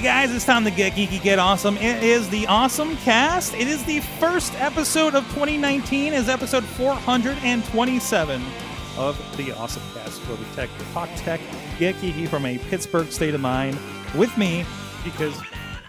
Hey guys, it's time to get geeky, get awesome. It is the Awesome Cast. It is the first episode of 2019, is episode 427 of the Awesome Cast, where we tech, talk tech, get geeky from a Pittsburgh state of mind with me, because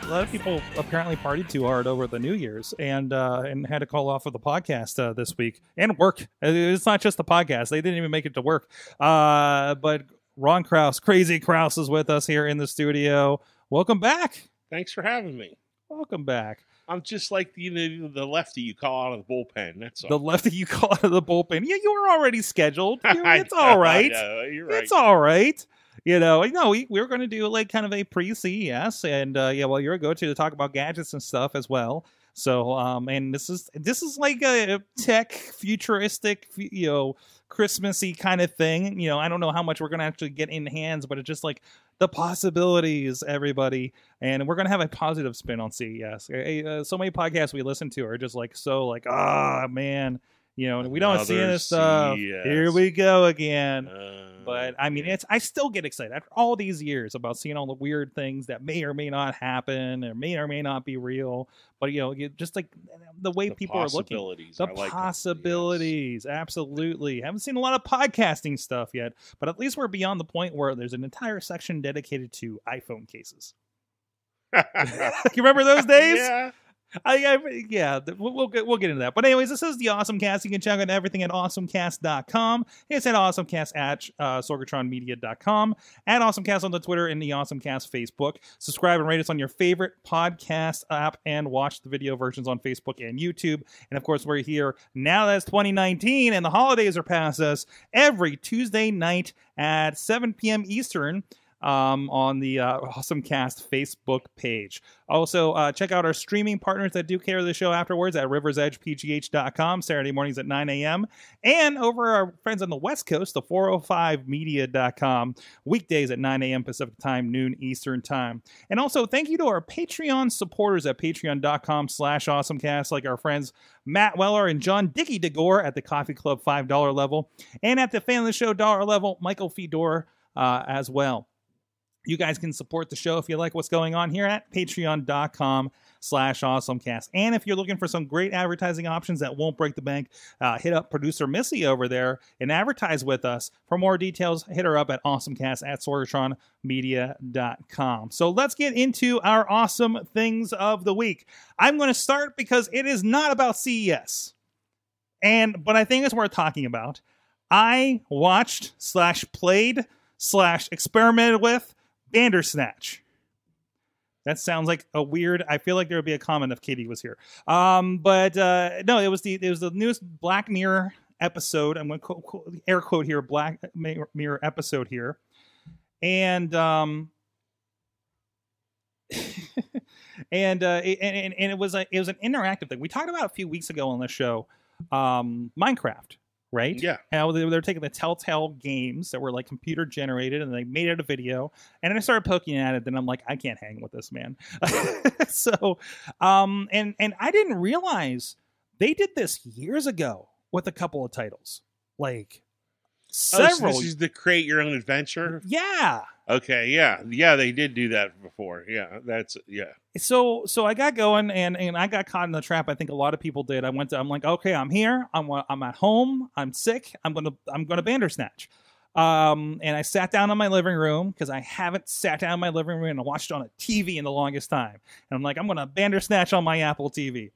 a lot of people apparently partied too hard over the New Year's and uh, and had to call off of the podcast uh, this week and work. It's not just the podcast; they didn't even make it to work. Uh, but Ron Kraus, Crazy Kraus, is with us here in the studio. Welcome back. Thanks for having me. Welcome back. I'm just like you know the lefty you call out of the bullpen. That's The lefty you call out of the bullpen. Yeah, you were already scheduled. It's all right. all know, You're right. It's all right. You know, no, we, we were going to do like kind of a pre CES, and uh, yeah, well, you're a go to to talk about gadgets and stuff as well. So, um, and this is this is like a tech futuristic, you know, Christmassy kind of thing. You know, I don't know how much we're going to actually get in hands, but it's just like the possibilities, everybody. And we're going to have a positive spin on CES. Uh, so many podcasts we listen to are just like so like, ah, man, you know, and we don't see this stuff. Here we go again. Uh, But I mean, it's I still get excited after all these years about seeing all the weird things that may or may not happen or may or may not be real. But you know, you, just like the way the people are looking, the I like it, possibilities, absolutely. Haven't seen a lot of podcasting stuff yet, but at least we're beyond the point where there's an entire section dedicated to iPhone cases. you remember those days? Yeah. I, I yeah, we'll, get we'll get into that. But anyways, this is the Awesome Cast. You can check out everything at awesomecast.com. It's at awesomecast at uh, sorgatronmedia.com, at awesomecast on the Twitter and the awesomecast Facebook. Subscribe and rate us on your favorite podcast app and watch the video versions on Facebook and YouTube. And of course, we're here now that's 2019 and the holidays are past us every Tuesday night at 7 p.m. Eastern um, on the uh, Awesome Cast Facebook page. Also, uh, check out our streaming partners that do care of the show afterwards at riversedgepgh.com, Saturday mornings at 9 a.m. And over our friends on the West Coast, the 405media.com, weekdays at 9 a.m. Pacific time, noon Eastern time. And also, thank you to our Patreon supporters at patreon.com slash awesomecast, like our friends Matt Weller and John Dickey DeGore at the Coffee Club $5 level, and at the Fan of the Show dollar level, Michael Fedor uh, as well you guys can support the show if you like what's going on here at patreon.com slash awesomecast. And if you're looking for some great advertising options that won't break the bank uh, hit up producer missy over there and advertise with us. For more details hit her up at awesomecast at sorgatronmedia.com so let's get into our awesome things of the week. I'm going to start because it is not about ces and but i think it's worth talking about. I watched slash played slash experimented with Bandersnatch. That sounds like a weird. I feel like there would be a comment if Katie was here. Um, but uh, no, it was the it was the newest Black Mirror episode. I'm going to quote, quote, air quote here, Black Mirror episode here, and um, and uh, and and it was a it was an interactive thing. We talked about a few weeks ago on the show, um, Minecraft, right? Yeah. how they were taking the Telltale games that were like computer generated and they made it a video. And I started poking at it. Then I'm like, I can't hang with this man. so, um, and and I didn't realize they did this years ago with a couple of titles, like Oh, so several. this is to create your own adventure. yeah. Okay. Yeah. Yeah. They did do that before. Yeah. That's yeah. so so I got going and and I got caught in the trap. I think a lot of people did. I went to I'm like, okay, I'm here. I'm I'm at home. I'm sick. I'm gonna I'm gonna Bandersnatch. Um, and I sat down in my living room because I haven't sat down in my living room and watched on a TV in the longest time. And I'm like, I'm gonna Bandersnatch on my Apple TV.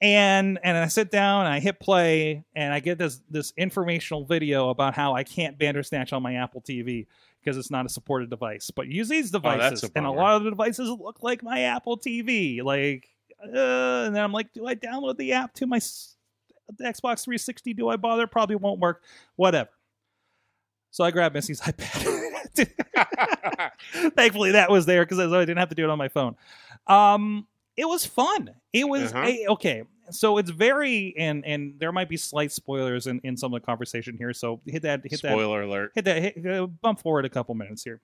And and I sit down and I hit play and I get this this informational video about how I can't Bandersnatch on my Apple TV. because it's not a supported device. But use these Oh, devices, a and a lot of the devices look like my Apple TV. Like, uh, and then I'm like, do I download the app to my the Xbox 360? Do I bother? Probably won't work. Whatever. So I grabbed Missy's iPad. Thankfully, that was there because I didn't have to do it on my phone. Um, it was fun. It was Uh-huh. a- okay. So it's very and and there might be slight spoilers in, in some of the conversation here. So hit that hit that Spoiler alert. hit that hit, uh, bump forward a couple minutes here.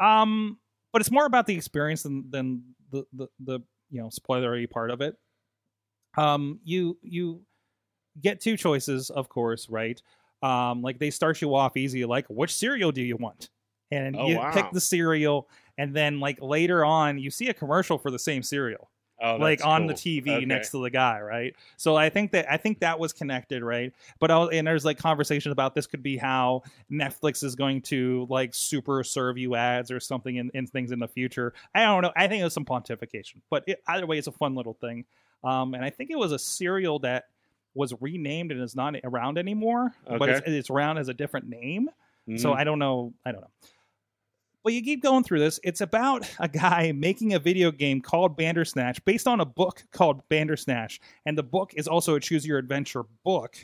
Um, but it's more about the experience than than the the, the you know spoilery part of it. Um, you you get two choices, of course, right? Um, like they start you off easy, like which cereal do you want, and Oh, you wow. pick the cereal, and then like later on, you see a commercial for the same cereal Oh, like on the. TV Okay. next to the guy, right? So I think that I think that was connected, right? But I, and there's like conversations about this could be how Netflix is going to like super serve you ads or something in, in things in the future. I don't know. I think it was some pontification, but it, either way, it's a fun little thing. Um, and I think it was a serial that was renamed and is not around anymore, but it's, it's around as a different name. So Mhm. I don't know. I don't know. But you keep going through this. It's about a guy making a video game called Bandersnatch based on a book called Bandersnatch. And the book is also a choose your adventure book.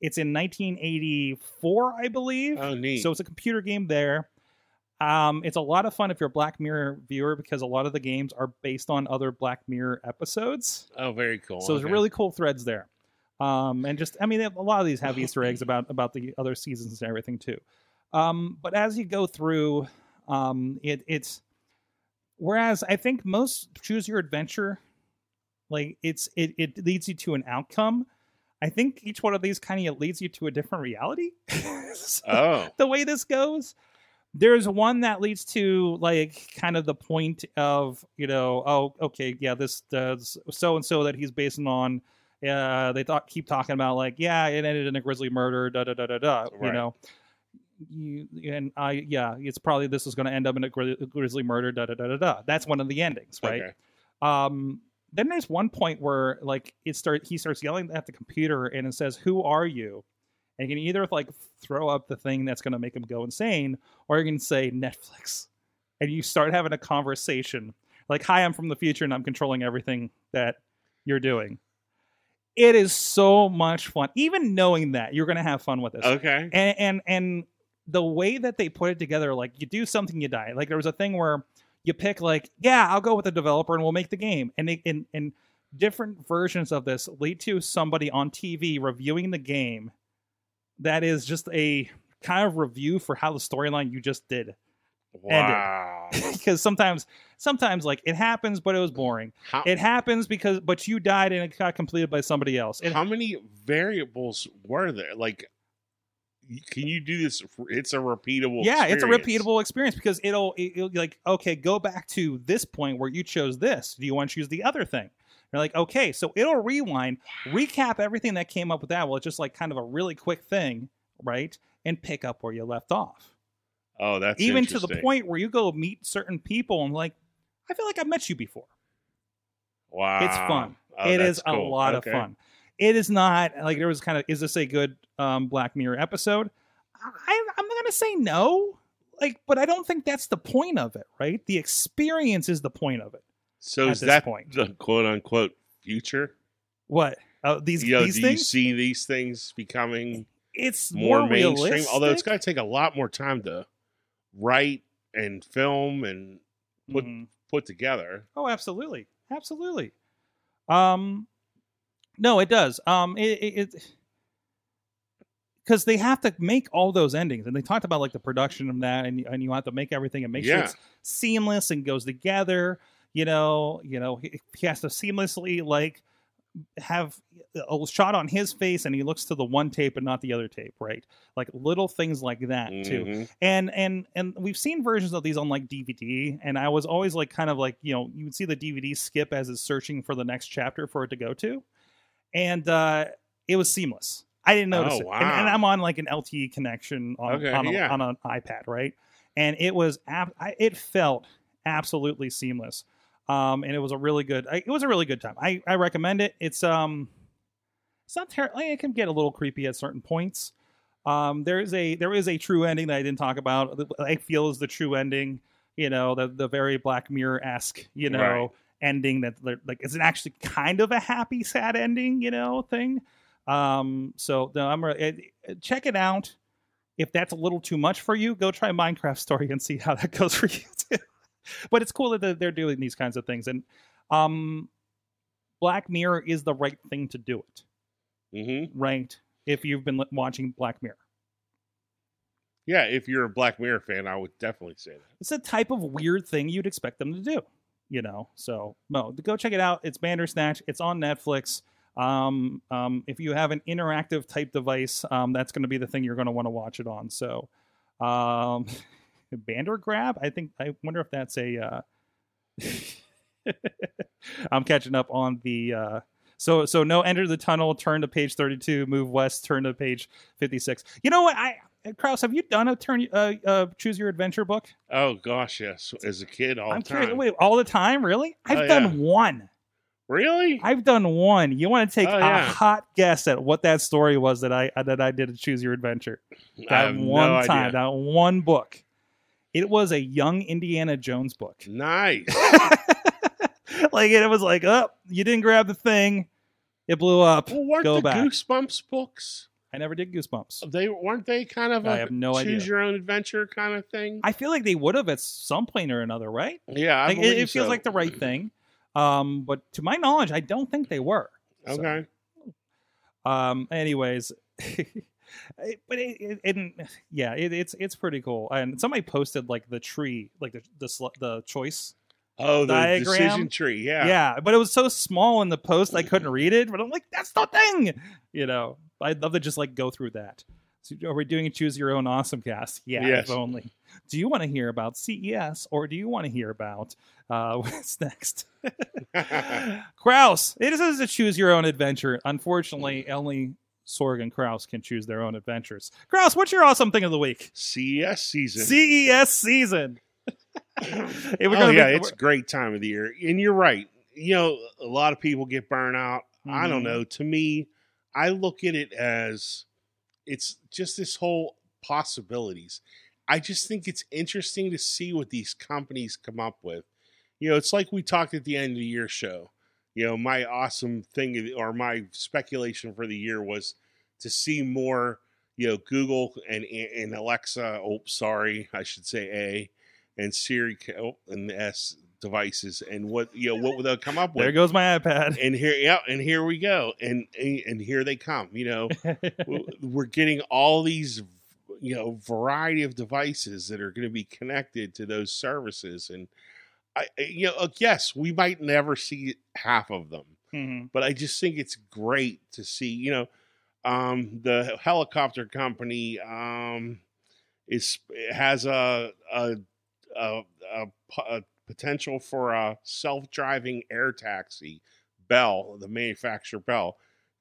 It's in 1984, I believe. oh neat. So it's a computer game there. Um, it's a lot of fun if you're a Black Mirror viewer because a lot of the games are based on other Black Mirror episodes. oh, very cool. So there's really cool threads there. Um, and just, I mean, a lot of these have Easter eggs about about the other seasons and everything too. Um, but as you go through, um, it it's whereas I think most choose your adventure, like it's it it leads you to an outcome. I think each one of these kind of leads you to a different reality. So- Oh, the way this goes. There's one that leads to like kind of the point of you know oh okay yeah this does so and so that he's basing on uh they thought keep talking about like yeah it ended in a grisly murder da da da da da you know you and I yeah it's probably this is going to end up in a gri- grisly murder da da da da da. That's one of the endings right? Okay. um then there's one point where like it start he starts yelling at the computer and it says who are you? And you can either like throw up the thing that's going to make him go insane or you can say netflix. And you start having a conversation like hi i'm from the future and i'm controlling everything that you're doing. It is so much fun. Even knowing that you're going to have fun with this. Okay. and and and the way that they put it together like you do something you die. Like there was a thing where you pick like yeah i'll go with the developer and we'll make the game. And they and, and different versions of this lead to somebody on tv reviewing the game that is just a kind of review for how the storyline you just did. Wow. because sometimes sometimes like it happens but it was boring. How, it happens because but you died and it got completed by somebody else. It, how many variables were there? Like, can you do this? It's a repeatable. yeah it's a repeatable experience because it'll, it- it'll like okay go back to this point where you chose this do you want to choose the other thing you're like okay so it'll rewind recap everything that came up with that well it's just like kind of a really quick thing right and pick up where you left off Oh, that's even to the point where you go meet certain people and like i feel like i've met you before Wow, it's fun Oh, It a cool. lot Okay. of fun it is not like there was kind of is this a good um black mirror episode I, i'm gonna say no like but i don't think that's the point of it right the experience is the point of it So is that point. the quote unquote future? what uh, these Yo, these do you see these things becoming it's more, more, mainstream? realistic. Although it's going to take a lot more time to write and film and put Mhm. put together. Oh, absolutely, absolutely. Um, no, it does. Um, it it because they have to make all those endings, and they talked about like the production of that, and and you have to make everything and make sure it's seamless and goes together. You know, you know, he, he has to seamlessly like have a shot on his face and he looks to the one tape and not the other tape right like little things like that too Mhm. and and and we've seen versions of these on like dvd and i was always like kind of like you know you would see the dvd skip as it's searching for the next chapter for it to go to and uh it was seamless i didn't notice Oh, it and, and i'm on like an lte connection on, Okay, on, a, yeah. on an ipad right and it was ab- I, it felt absolutely seamless um and it was a really good I, it was a really good time i i recommend it it's um it's not terrible it can get a little creepy at certain points Um, there is a there is a true ending that I didn't talk about. I feel is the true ending. You know, the the very Black Mirror esque. You know, Right. Ending that like it's an actually kind of a happy sad ending. You know, thing. Um, so no, I'm re- check it out. If that's a little too much for you, go try Minecraft Story and see how that goes for you too. but it's cool that they're- they're doing these kinds of things, and um, Black Mirror is the right thing to do it. mm-hmm. Right? If you've been watching Black Mirror, Yeah, if you're a Black Mirror fan, I would definitely say that. it's a type of weird thing you'd expect them to do. You know, so no, go check it out. It's Bandersnatch. It's on Netflix. Um, um, if you have an interactive type device, um, that's going to be the thing you're going to want to watch it on. So, um, Bander Grab. I think. I wonder if that's a. Uh, I'm catching up on the. Uh, so so no. Enter the tunnel. Turn to page 32. Move west. Turn to page 56. You know what? I Kraus, have you done a turn uh, uh, choose your adventure book? Oh gosh, yes. As a kid, all I'm the time. curious. Wait, all the time? Really? I've Oh, done yeah. one. Really? I've done one. You want to take Oh, a yeah. hot guess at what that story was that I that I did to choose your adventure? I That have one no time, idea. that one book. It was a young Indiana Jones book. Nice. like it was like, oh, you didn't grab the thing. It blew up. well, weren't Go the back. Goosebumps books? I never did Goosebumps. They weren't they kind of a I have no choose idea. your own adventure kind of thing? I feel like they would have at some point or another, right? yeah, I Like, it, it feels so. like the right thing. Um, but to my knowledge, I don't think they were. So- Okay. Um. Anyways, but it, it, it yeah, it, it's it's pretty cool. And somebody posted like the tree, like the the the choice. Oh, the Diagram? decision tree. Yeah. Yeah. but it was so small in the post I couldn't read it. But I'm like, that's the thing. You know, I'd love to just like go through that. So are we doing a choose your own awesome cast? Yeah, Yes. if only. Do you want to hear about CES or do you want to hear about uh, what's next? Kraus. It is a choose your own adventure. Unfortunately, only Sorg and Kraus can choose their own adventures. Kraus, what's your awesome thing of the week? CES season. CES season. Hey, oh gonna be- yeah, it's a great time of the year, and you're right. You know, a lot of people get burnt out. I don't Mhm. know. To me, I look at it as it's just this whole possibilities. I just think it's interesting to see what these companies come up with. You know, it's like we talked at the end of the year show. You know, my awesome thing or my speculation for the year was to see more, you know, Google and and Alexa. Oh, sorry, I should say A and Siri oh, and S devices and what you know what would they come up with there goes my iPad. and here yeah and here we go and and here they come you know we're getting all these you know variety of devices that are going to be connected to those services and i you know yes we might never see half of them Mhm. but i just think it's great to see you know um the helicopter company um is has a a a, a, a potential for a self-driving air taxi bell the manufacturer bell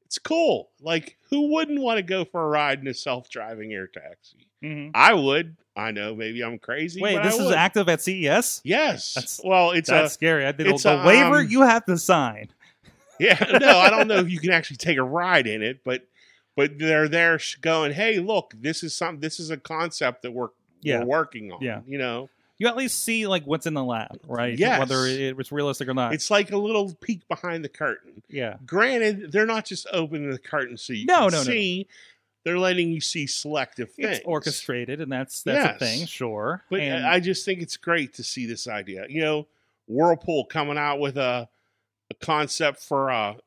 it's cool like who wouldn't want to go for a ride in a self-driving air taxi Mhm. i would i know maybe i'm crazy Wait, this is active at CES? yes That's- well it's That's a scary. I did it's the a, waiver um, you have to sign. Yeah, no, I don't know if you can actually take a ride in it, but but they're there going, "Hey, look, this is some this is a concept that we're Yeah. we're working on." Yeah. you know, You at least see like what's in the lab, right? Yes. Whether it was realistic or not. it's like a little peek behind the curtain. yeah. Granted, they're not just opening the curtain so you No, can no, no, see; they're letting you see selective things. It's orchestrated and that's that's Yes. a thing, sure. But uh, and, I just think it's great to see this idea. You know, Whirlpool coming out with a a concept for a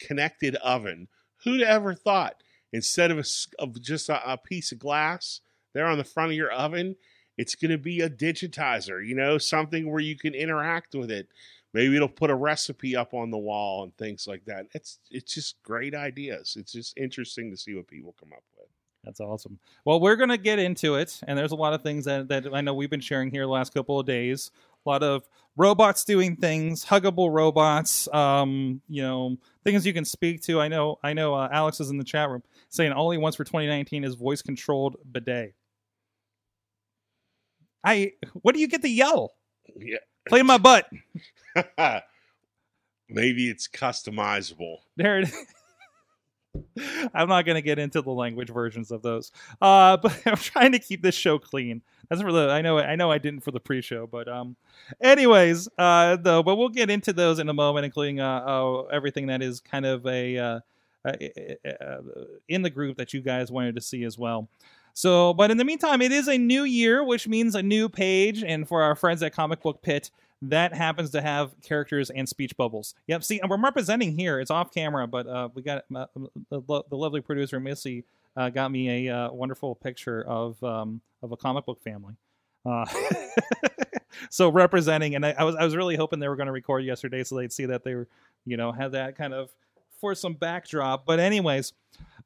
connected oven. Who'd ever thought instead of a of just a, a piece of glass there on the front of your oven, it's going to be a digitizer. You know, something where you can interact with it. Maybe it'll put a recipe up on the wall and things like that. It's it's just great ideas. It's just interesting to see what people come up with. That's awesome. Well, we're gonna get into it, and there's a lot of things that, that I know we've been sharing here the last couple of days. A lot of robots doing things, huggable robots, um, you know, things you can speak to. I know, I know. Uh, Alex is in the chat room saying all he wants for 2019 is voice controlled bidet. I, what do you get to yell? Yeah. Play my butt. Maybe it's customizable. There it I'm not going to get into the language versions of those. Uh, but I'm trying to keep this show clean. That's for the I know I know I didn't for the pre-show, but um, anyways, uh, though, but we'll get into those in a moment, including uh, uh everything that is kind of a uh, uh, uh, in the group that you guys wanted to see as well. So, but in the meantime, it is a new year, which means a new page, and for our friends at Comic Book Pit, that happens to have characters and speech bubbles. Yep. See, I'm representing here. It's off camera, but uh, we got uh, the, the lovely producer Missy uh, got me a uh, wonderful picture of um, of a comic book family. Uh, so representing, and I, I was I was really hoping they were going to record yesterday so they'd see that they were, you know, had that kind of for some backdrop. But anyways,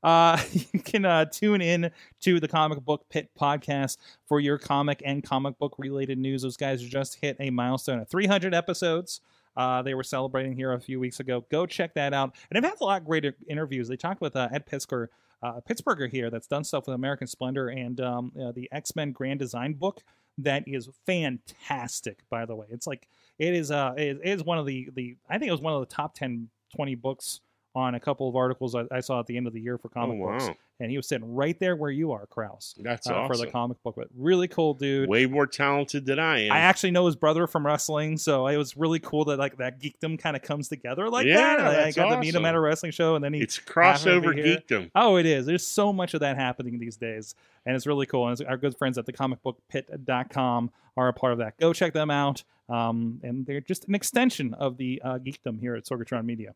uh, you can uh, tune in to the Comic Book Pit podcast for your comic and comic book related news. Those guys just hit a milestone of 300 episodes. Uh, they were celebrating here a few weeks ago. Go check that out. And they've had a lot of great interviews. They talked with uh, Ed Piskor, uh, Pittsburgher here, that's done stuff with American Splendor and um, uh, the X Men Grand Design book. That is fantastic, by the way. It's like it is. Uh, it is one of the the. I think it was one of the top 10, 20 books on a couple of articles I, I saw at the end of the year for comic Oh, wow. books, and he was sitting right there where you are, Kraus, That's uh, awesome. for the comic book. But really cool dude. Way more talented than I am. I actually know his brother from wrestling, so it was really cool that like that geekdom kind of comes together like Yeah, that. I that's got to meet him at a wrestling show, and then he it's crossover geekdom. Oh, it is. There's so much of that happening these days, and it's really cool. And it's, our good friends at the comicbookpit.com are a part of that. Go check them out. Um, and they're just an extension of the uh, geekdom here at Sorgatron Media.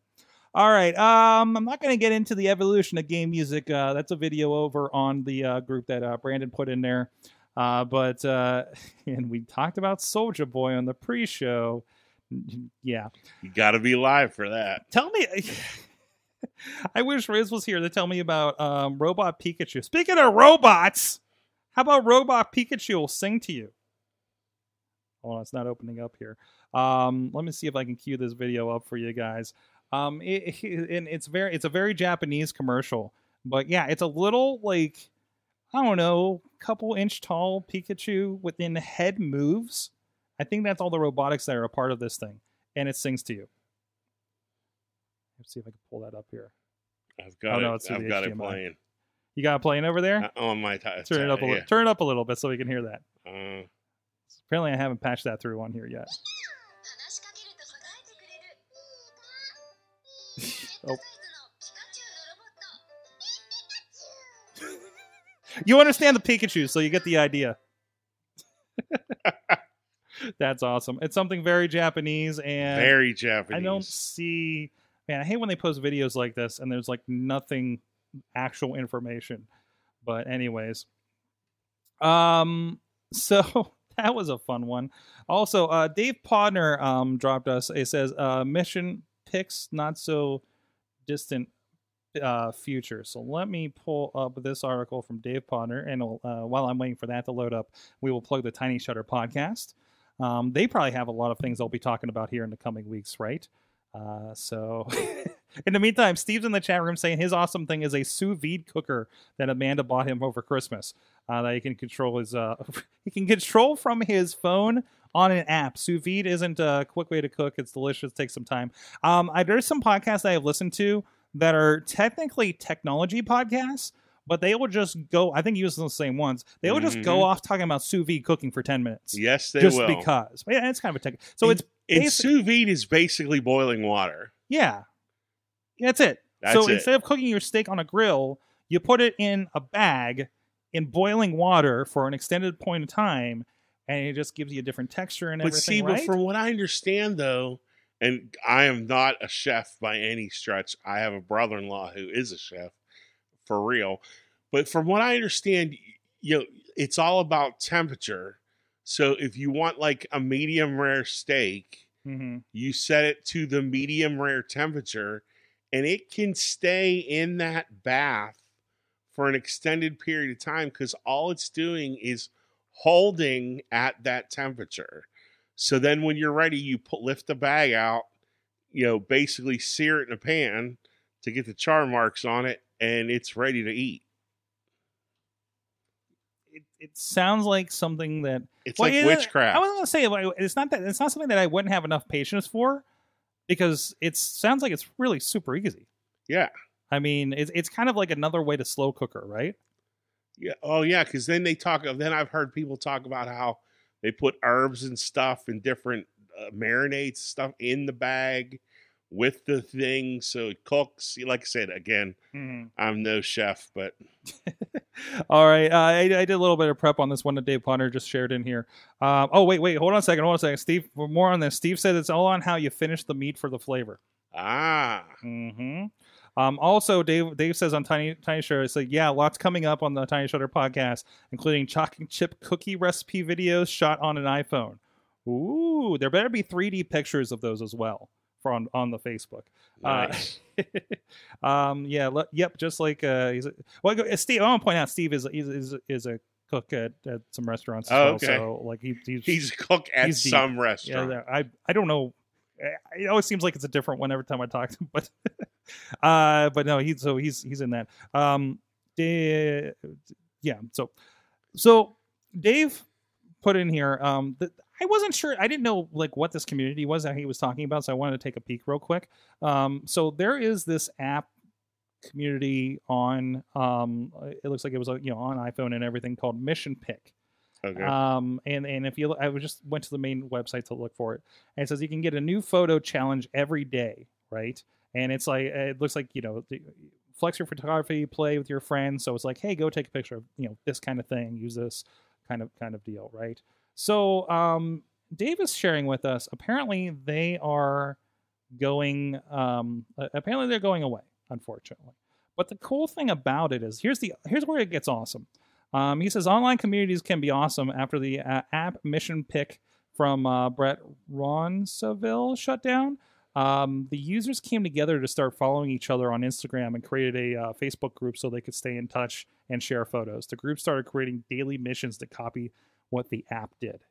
All right. Um, I'm not going to get into the evolution of game music. Uh, that's a video over on the uh, group that uh, Brandon put in there. Uh, but uh, and we talked about Soldier Boy on the pre-show. Yeah, You got to be live for that. tell me. I wish Riz was here to tell me about um, Robot Pikachu. Speaking of robots, how about Robot Pikachu will sing to you? Oh, it's not opening up here. Um, let me see if I can cue this video up for you guys. Um, it, it- and it's very, it's a very Japanese commercial, but yeah, it's a little like I don't know, couple inch tall Pikachu within head moves. I think that's all the robotics that are a part of this thing, and it sings to you. Let's see if I can pull that up here. I've got Oh, no, it. I've got it HDMI. playing You got it playing over there? Uh, on my t- turn it up a yeah. little. Turn it up a little bit so we can hear that. Uh, Apparently, I haven't patched that through on here yet. ウ You understand the Pikachu, so you get the idea. That's awesome. It's something very Japanese, and very Japanese. I don't see. Man, I hate when they post videos like this and there's like nothing actual information. But anyways, um, so that was a fun one. Also, uh, Dave Potter um dropped us. It says uh, mission picks not so distant uh, future. So let me pull up this article from Dave Potter, and uh, while I'm waiting for that to load up, we will plug the Tiny Shutter podcast. Um, they probably have a lot of things they'll be talking about here in the coming weeks, right? Uh, so, in the meantime, Steve's in the chat room saying his awesome thing is a sous vide cooker that Amanda bought him over Christmas. Uh, that he can control his, uh, he can control from his phone on an app. Sous vide isn't a quick way to cook. It's delicious. Takes some time. Um, I, there's some podcasts I've listened to that are technically technology podcasts, but they will just go. I think you listen to the same ones. They will just go Mhm. off talking about sous vide cooking for ten minutes, Yes, they just will. because. But yeah, it's kind of a tech. So it's and basic- sous vide is basically boiling water. yeah, Yeah, that's it. That's so it. instead of cooking your steak on a grill, you put it in a bag in boiling water for an extended point of time, and it just gives you a different texture and But everything. see, right? but from what I understand, though, and I am not a chef by any stretch. I have a brother-in-law who is a chef, for real. But from what I understand, you know, it's all about temperature. So if you want like a medium rare steak, hmm you set it to the medium rare temperature, and it can stay in that bath for an extended period of time because all it's doing is holding at that temperature. So then when you're ready, you put, lift the bag out, you know, basically sear it in a pan to get the char marks on it, and it's ready to eat. it, it sounds like something that It's Well, like yeah, witchcraft. I was gonna say like, it's not that it's not something that I wouldn't have enough patience for because it sounds like it's really super easy. yeah. I mean, it's it's kind of like another way to slow cooker, right? Yeah. Oh, yeah. Because then they talk. Then I've heard people talk about how they put herbs and stuff and different uh, marinades stuff in the bag with the thing, so it cooks. Like I said, again, I'm no chef, but All right, uh, I, I did a little bit of prep on this one that Dave Potter just shared in here. Um, oh wait, wait, hold on a second, hold on a second, Steve. For more on this, Steve said it's all on how you finish the meat for the flavor. ah, hmm Um, also, Dave Dave says on Tiny Tiny Shutter, it's like yeah, lots coming up on the Tiny Shutter podcast, including chocolate chip cookie recipe videos shot on an iPhone. Ooh, there better be 3D pictures of those as well for on on the Facebook. nice. Uh, um, yeah, le- yep, just like uh, he's a, well, uh, Steve. I want to point out Steve is is is, is a cook at, at some restaurants as Oh, well. okay. So like he, he's he's a cook at he's some yeah, restaurant. there- I I don't know. It always seems like it's a different one every time I talk to him, but uh, but no, he's so he's he's in that. Um, yeah. So so Dave put in here. Um, that I wasn't sure. I didn't know like what this community was that he was talking about, so I wanted to take a peek real quick. Um, so there is this app community on um it looks like it was uh, you know on iphone and everything called mission pick okay. um, and and if you, look- I just went to the main website to look for it, and it says you can get a new photo challenge every day, right? And it's like it looks like you know, flex your photography, play with your friends. So it's like, hey, go take a picture of you know this kind of thing, use this kind of kind of deal, right? So um, Dave is sharing with us. Apparently, they are going. Um, uh, apparently, they're going away. Unfortunately, but the cool thing about it is here's the here's where it gets awesome. Um, he says online communities can be awesome after the uh, app mission pick from uh, Brett Ronseville shut down. Um, the users came together to start following each other on Instagram and created a uh, Facebook group so they could stay in touch and share photos. The group started creating daily missions to copy what the app did.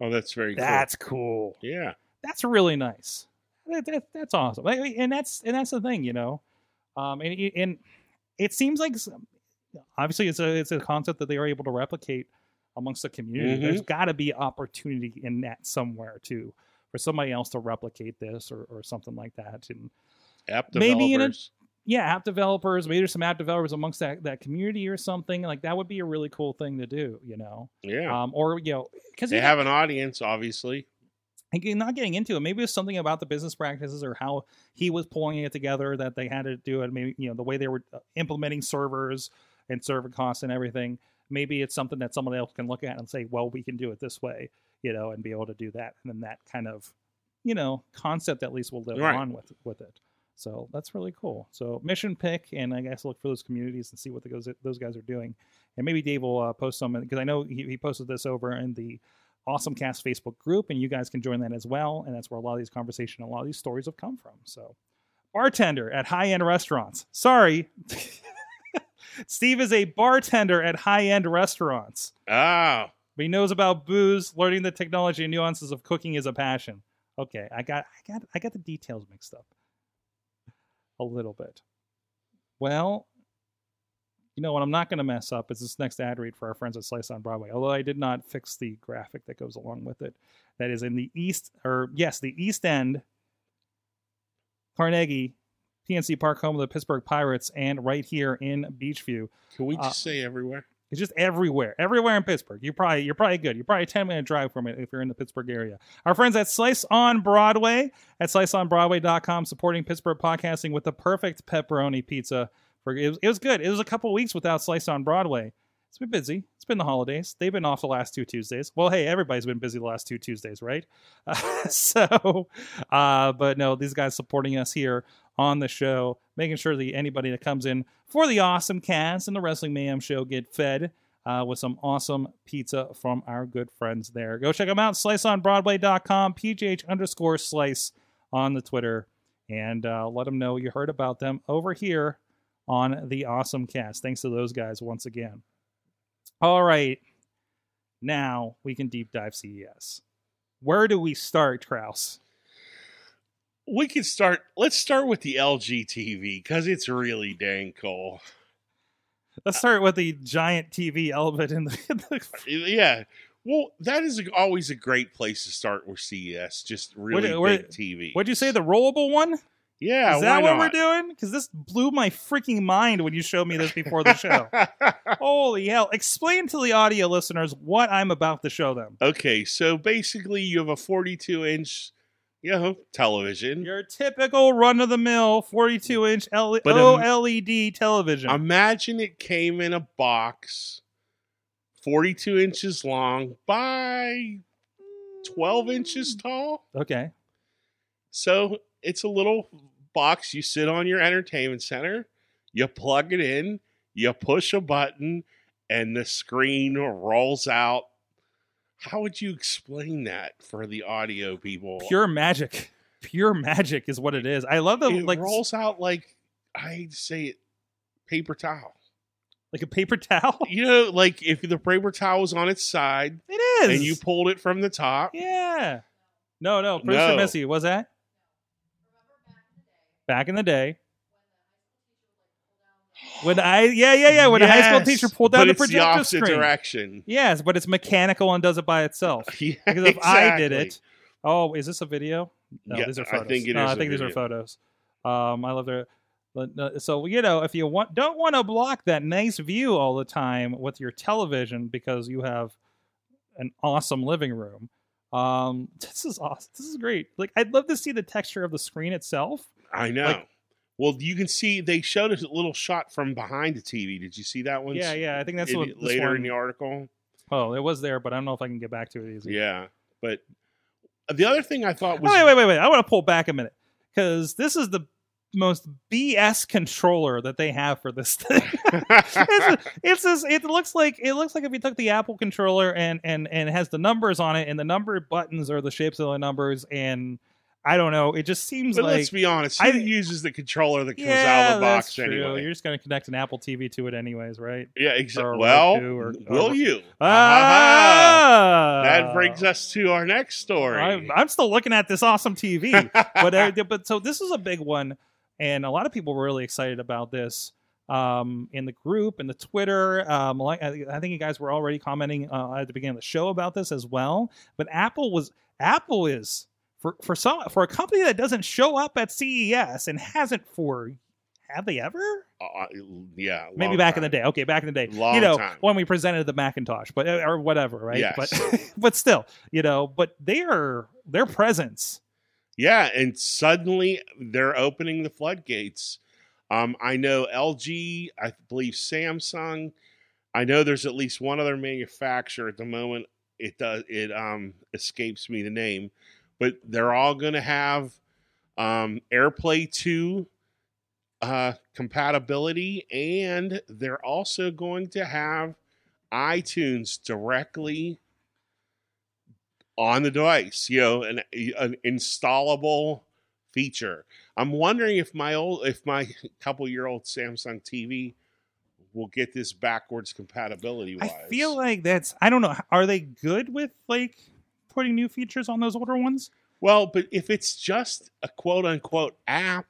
oh, that's very That's cool. cool. Yeah. That's really nice. That, that, that's awesome. And that's and that's the thing, you know. Um, and and it seems like obviously it's a it's a concept that they are able to replicate amongst the community. Mhm. There's got to be opportunity in that somewhere too for somebody else to replicate this or, or something like that. And App Maybe in a- yeah, app developers, maybe there's some app developers amongst that, that community or something like that would be a really cool thing to do, you know. yeah. Um, or you know, because they have an audience, obviously. again, not getting into it. Maybe it's something about the business practices or how he was pulling it together that they had to do it. Maybe you know the way they were uh, implementing servers and server costs and everything. Maybe it's something that someone else can look at and say, "Well, we can do it this way," you know, and be able to do that. And then that kind of, you know, concept at least will live Right. on with with it. So that's really cool. So mission pick, and I guess look for those communities and see what the those guys are doing. And maybe Dave will uh, post some because I know he, he posted this over in the Awesome Cast Facebook group, and you guys can join that as well. And that's where a lot of these conversation, a lot of these stories have come from. So, bartender at high end restaurants. Sorry, Steve is a bartender at high end restaurants. Ah, But he knows about booze. Learning the technology and nuances of cooking is a passion. Okay, I got, I got, I got the details mixed up a little bit. Well, you know what? I'm not going to mess up. Is this next ad read for our friends at Slice on Broadway? Although I did not fix the graphic that goes along with it. That is in the east, or yes, the East End, Carnegie, PNC Park, home of the Pittsburgh Pirates, and right here in Beechview. can we just Uh, say everywhere? It's just everywhere, everywhere in Pittsburgh. You're probably you're probably good. You're probably a ten minute drive from it if you're in the Pittsburgh area. Our friends at Slice on Broadway at sliceonbroadway.com supporting Pittsburgh podcasting with the perfect pepperoni pizza. For it was, it was good. It was a couple weeks without Slice on Broadway. It's been busy. It's been the holidays. They've been off the last two Tuesdays. Well, hey, everybody's been busy the last two Tuesdays, right? so, uh, but no, these guys supporting us here on the show, making sure that anybody that comes in for the awesome cast and the Wrestling Mayhem show get fed uh, with some awesome pizza from our good friends there. Go check them out, sliceonbroadway.com, pgh underscore slice on the Twitter, and uh, let them know you heard about them over here on the awesome cast. Thanks to those guys once again. All right, now we can deep dive CES. Where do we start, Kraus? We could start. Let's start with the LG TV because it's really dang cool. Let's start with the giant TV element in the, in the Yeah. Well, that is always a great place to start with CES. Just really What- what- big TV. What'd you say? The rollable one? Yeah, Is that what we're doing? Because this blew my freaking mind when you showed me this before the show. Holy hell! Explain to the audio listeners what I'm about to show them. okay, so basically, you have a 42 inch, you know, television. Your typical run of the mill 42 inch L- But, OLED television. Imagine it came in a box, 42 inches long by 12 inches hmm. tall. okay. So it's a little box you sit on your entertainment center, you plug it in, you push a button, and the screen rolls out. How would you explain that for the audio people? Pure magic. Pure magic is what it is. I love the it like rolls out like I hate to say it, paper towel. like a paper towel. You know, like if the paper towel was on its side It is. and you pulled it from the top. Yeah. No, no. Producer No. Missy, was that? Back in the day. When I yeah yeah yeah when a high school teacher pulled down the it's the projector screen. direction. Yes, but it's mechanical and does it by itself. Yeah, Because if I did it, oh, is this a video? No, Yeah, these are I photos. think it no, I think these are photos. Um, I love their. but, uh, So you know, if you want, don't want to block that nice view all the time with your television because you have an awesome living room. Um, this is awesome. This is great. Like, I'd love to see the texture of the screen itself. I know. Like- well, you can see they showed a little shot from behind the TV. Did you see that one? yeah, yeah. I think that's in- what later one- in the article. Oh, it was there, but I don't know if I can get back to it easily. Yeah, but the other thing I thought was Oh, wait, wait, wait, wait. I want to pull back a minute because this is the most BS controller that they have for this thing. it's, it's this, it looks like it looks like if you took the Apple controller and and and it has the numbers on it and the number buttons are the shapes of the numbers and I don't know. It just seems But like let's be honest, who I- uses the controller that comes yeah, out of the box true. anyway? You're just going to connect an Apple TV to it anyways, right? yeah, exactly. Well, or- will or- you? Ah, That brings us to our next story. I'm, I'm still looking at this awesome TV, but uh, but so this is a big one, and a lot of people were really excited about this um, in the group and the Twitter. Um, like I think you guys were already commenting uh, at the beginning of the show about this as well. But Apple was Apple is for for some for a company that doesn't show up at CES and hasn't for have they ever? Uh, yeah, Maybe back in the day. Okay, back in the day. Long you know, time. when we presented the Macintosh, but uh, or whatever, right? Yes. But but still, you know, but they are their presence. Yeah, and suddenly they're opening the floodgates. Um, I know LG, I believe Samsung. I know there's at least one other manufacturer at the moment. It does it um escapes me the name, but they're all going to have um, AirPlay two uh, compatibility, and they're also going to have iTunes directly on the device. You know, an, an installable feature. I'm wondering if my old, if my couple year old Samsung TV will get this backwards compatibility wise. I feel like that's I don't know. Are they good with like putting new features on those older ones? well, but if it's just a quote unquote app,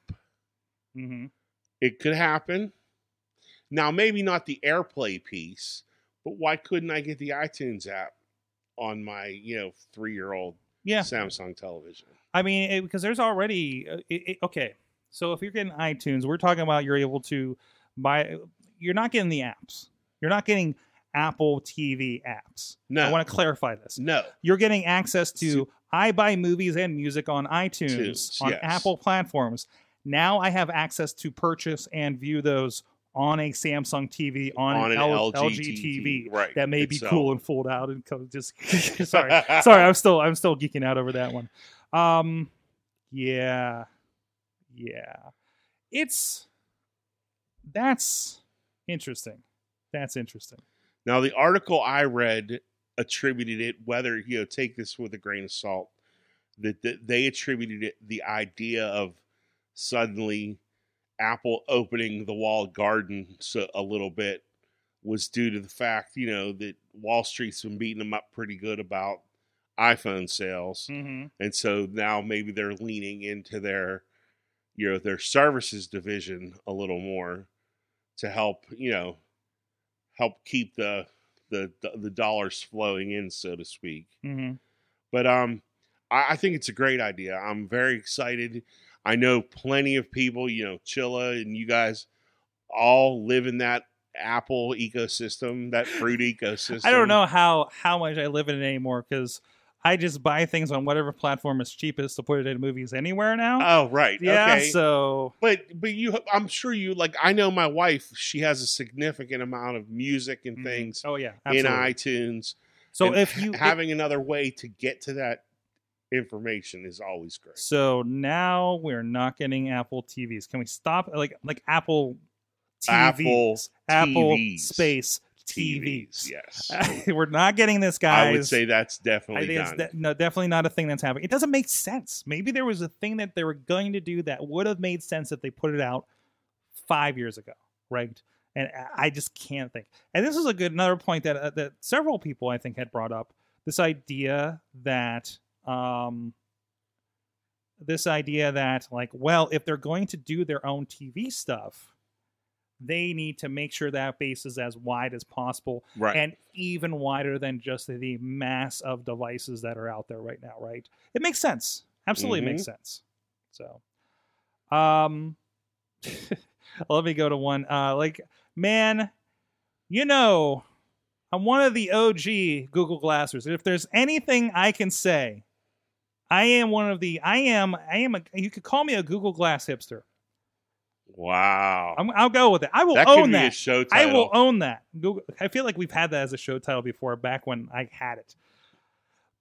Mm-hmm. it could happen. Now, maybe not the AirPlay piece, but why couldn't I get the iTunes app on my you know three year old Yeah, Samsung television? I mean it, because there's already uh, it, it- okay. So if you're getting iTunes, we're talking about you're able to buy. You're not getting the apps. You're not getting Apple TV apps. No, I want to clarify this. no. You're getting access to I buy movies and music on iTunes Tunes, on yes. Apple platforms. Now I have access to purchase and view those on a Samsung TV on, On an, an L- LG TV. right, That may be cool and fold out and co- just sorry, sorry. I'm still I'm still geeking out over that one. Um, yeah, yeah. It's that's interesting. That's interesting. Now, the article I read attributed it, whether you know, take this with a grain of salt, that, that they attributed it the idea of suddenly Apple opening the walled garden so, a little bit was due to the fact, you know, that Wall Street's been beating them up pretty good about iPhone sales, Mm-hmm. and so now maybe they're leaning into their, you know, their services division a little more to help, you know, help keep the the the dollars flowing in, so to speak. Mm-hmm. But um, I, I think it's a great idea. I'm very excited. I know plenty of people, you know, Chilla and you guys all live in that Apple ecosystem, that fruit ecosystem. I don't know how how much I live in it anymore because I just buy things on whatever platform is cheapest to put it in movies anywhere now. Oh, right. yeah, okay. so but but you I'm sure you like I know my wife, she has a significant amount of music and Mhm. things oh yeah, in absolutely. iTunes. So if you having another way to get to that information is always great. so now we're not getting Apple TVs. Can we stop like like Apple TVs, Apple Apple TVs. space TVs? Yes. we're not getting this, guys. I would say that's I definitely think it's done. de- no, definitely not a thing that's happening. It doesn't make sense. Maybe there was a thing that they were going to do that would have made sense if they put it out five years ago, right? And I- I just can't think. And this is a good another point that uh, that several people I think had brought up this idea that um this idea that like well if they're going to do their own TV stuff they need to make sure that base is as wide as possible right. and even wider than just the mass of devices that are out there right now, right? It makes sense. Absolutely makes sense. So, um, let me go to one. Uh, like, man, you know, I'm one of the OG Google Glassers. If there's anything I can say, I am one of the. I am. I am. A, you could call me a Google Glass hipster. Wow. I'm, I'll go with it. I will that own that. show I will own that. Google. I feel like we've had that as a show title before, back when I had it.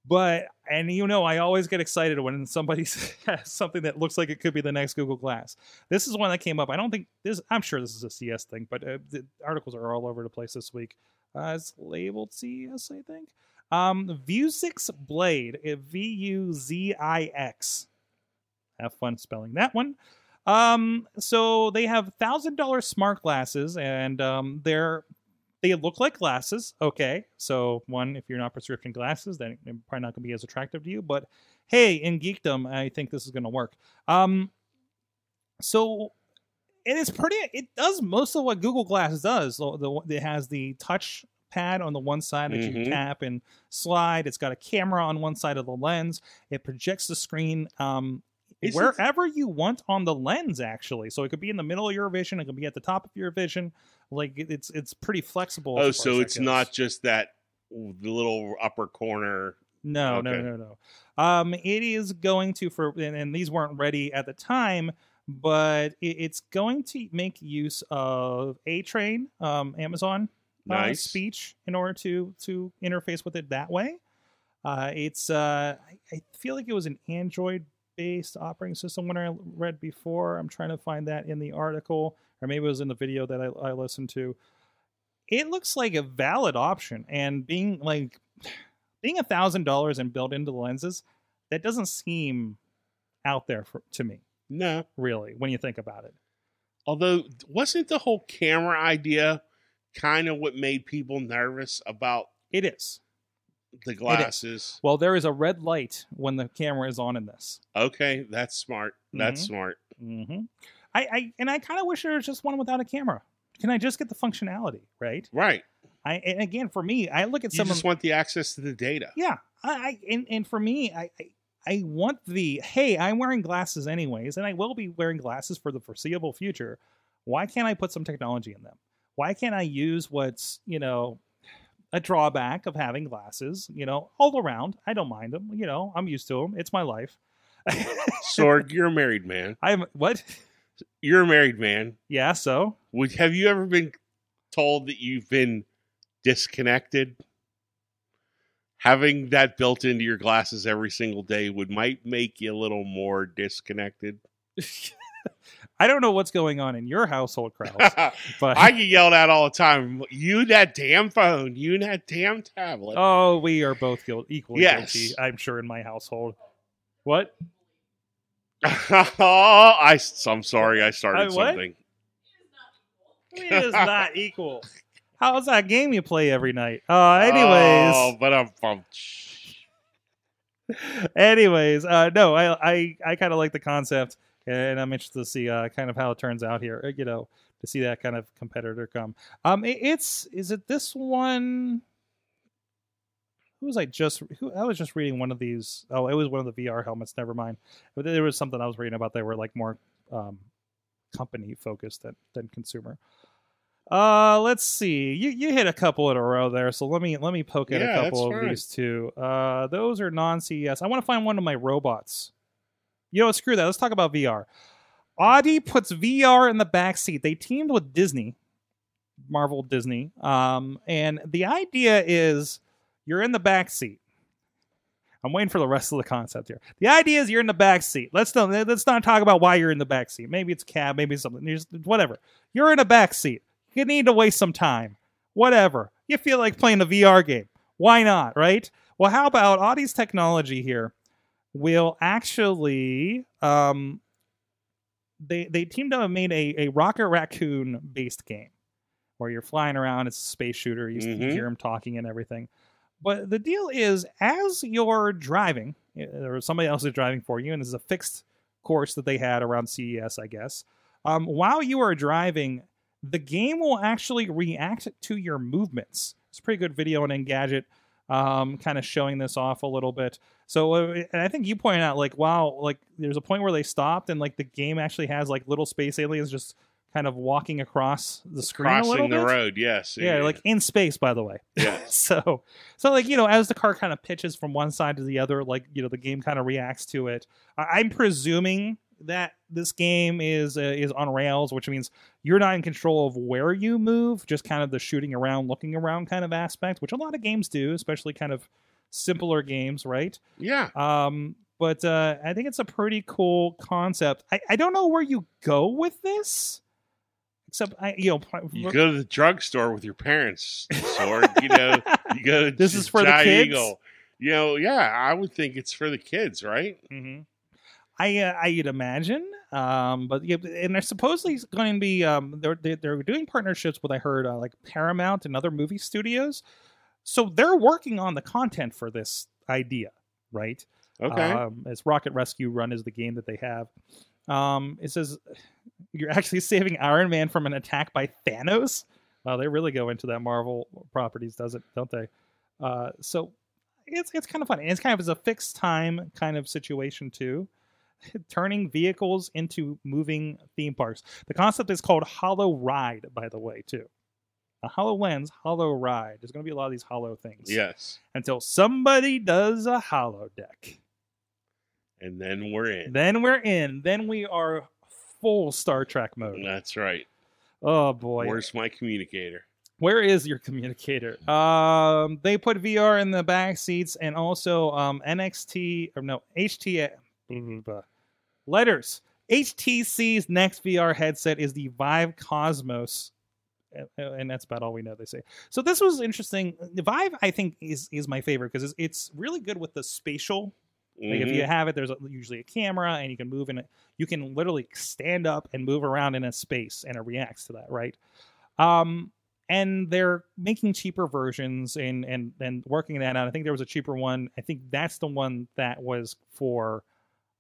But and you know, I always get excited when somebody has something that looks like it could be the next Google Glass. This is one that came up. I don't think this. I'm sure this is a CES thing, but uh, the articles are all over the place this week. Uh, it's labeled CES, I think. Um, Vuzix Blade, V U Z I X. Have fun spelling that one. Um, so they have thousand dollar smart glasses, and um, they're they look like glasses. Okay, so one, if you're not prescription glasses, then they're probably not going to be as attractive to you. But hey, in geekdom, I think this is going to work. Um, so it is pretty. It does most of what Google Glass does. So the, it has the touch pad on the one side that you Mhm. tap and slide. It's got a camera on one side of the lens. It projects the screen um, Wherever you want on the lens, actually. So it could be in the middle of your vision. It could be at the top of your vision. Like it's it's pretty flexible. oh, so it's not just that the little upper corner. No, no, Okay. no, no. Um, it is going to for and, and these weren't ready at the time, but it, it's going to make use of A Train, um, Amazon uh, speech in order to to interface with it that way. Uh, it's uh, I, I feel like it was an Android based operating system when I read before. I'm trying to find that in the article, or maybe it was in the video that I, I listened to. It looks like a valid option, and being like being a thousand dollars and built into the lenses, that doesn't seem out there for, to me, No. really, when you think about it. Although wasn't the whole camera idea kind of what made people nervous about It is. The glasses? Well, there is a red light when the camera is on in this. Okay, that's smart. That's Mhm. smart. hmm I, I and I kind of wish there was just one without a camera. Can I just get the functionality, right? Right. I and again for me, I look at You some just of want the access to the data. yeah, I, I and, and for me, I, I I want the hey, I'm wearing glasses anyways, and I will be wearing glasses for the foreseeable future. Why can't I put some technology in them? Why can't I use what's you know a drawback of having glasses? You know, all around. I don't mind them. You know, I'm used to them. It's my life. Sorg, you're a married man. I'm what? You're a married man. Yeah. So Would have you ever been told that you've been disconnected? Having that built into your glasses every single day would might make you a little more disconnected. I don't know what's going on in your household, Kraus, but I get yelled at all the time. You that damn phone. You that damn tablet. oh, we are both guilty, equally Yes. guilty. I'm sure in my household. What? oh, I, am sorry. I started something I- something. It is not equal. How's that game you play every night? Uh, anyways, Oh, but I'm pumped. anyways, uh, no, I I, I kind of like the concept, and I'm interested to see uh, kind of how it turns out here. You know, to see that kind of competitor come. Um, it, it's is it this one? who was I just who I was just reading one of these. Oh, it was one of the VR helmets. Never mind. But there was something I was reading about. They were like more um, company focused than than consumer. Uh, let's see. You you hit a couple in a row there, so let me let me poke at Yeah, a couple of fine. these two. Uh, those are non CES. I want to find one of my robots. You know, screw that. Let's talk about VR. Audi puts VR in the back seat. They teamed with Disney, Marvel Disney, um, and the idea is you're in the back seat. I'm waiting for the rest of the concept here. The idea is you're in the back seat. Let's not let's not talk about why you're in the back seat. Maybe it's cab, maybe it's something. Just- whatever. You're in a back seat. You need to waste some time. Whatever. You feel like playing a VR game. Why not, right? Well, how about Audi's technology here will actually um they they teamed up and made a, a Rocket Raccoon based game where you're flying around. It's a space shooter. You, Mhm. hear him talking and everything. But the deal is, as you're driving, uh, or somebody else is driving for you, and this is a fixed course that they had around CES, I guess. Um, while you are driving, the game will actually react to your movements. It's a pretty good video on Engadget, um, kind of showing this off a little bit. So, uh, and I think you pointed out, like, wow, like there's a point where they stopped, and like the game actually has like little space aliens just kind of walking across the screen Crossing the bit. road, yes. Yeah, like in space, by the way. yes. so, so like you know, as the car kind of pitches from one side to the other, like you know, the game kind of reacts to it. I- I'm presuming that this game is uh, is on rails, which means you're not in control of where you move, just kind of the shooting around, looking around kind of aspect, which a lot of games do, especially kind of simpler games, right? Yeah. Um, but uh, I think it's a pretty cool concept. I, I don't know where you go with this, except I you know You go to the drugstore with your parents, or you know, you go to This is for the kids? Eagle. You know, yeah, I would think it's for the kids, right? hmm I uh, I'd imagine, um, but yeah, and they're supposedly going to be um, they're they're, doing partnerships with I heard uh, like Paramount and other movie studios, so they're working on the content for this idea, right? Okay. Um, it's Rocket Rescue Run is the game that they have. Um, it says you're actually saving Iron Man from an attack by Thanos. Wow, they really go into that Marvel properties, does it? Don't they? Uh, so it's it's kind of fun. And it's kind of as a fixed time kind of situation too. Turning vehicles into moving theme parks. The concept is called Holoride, by the way, too. A HoloLens, Holoride. There's going to be a lot of these Hollow things. yes. Until somebody does a holodeck. And then we're in. Then we're in. Then we are full Star Trek mode. That's right. Oh boy. Where's my communicator? Where is your communicator? Um, they put VR in the back seats and also um, NXT or no HT blah, blah, blah. letters. HTC's next VR headset is the Vive Cosmos, and that's about all we know. They say so. This was interesting. The Vive, I think, is is my favorite because it's, it's really good with the spatial like if you have it, there's a, usually a camera, and you can move in it. You can literally stand up and move around in a space, and it reacts to that, right? Um, and they're making cheaper versions and and and working that out. I think there was a cheaper one. I think that's the one that was for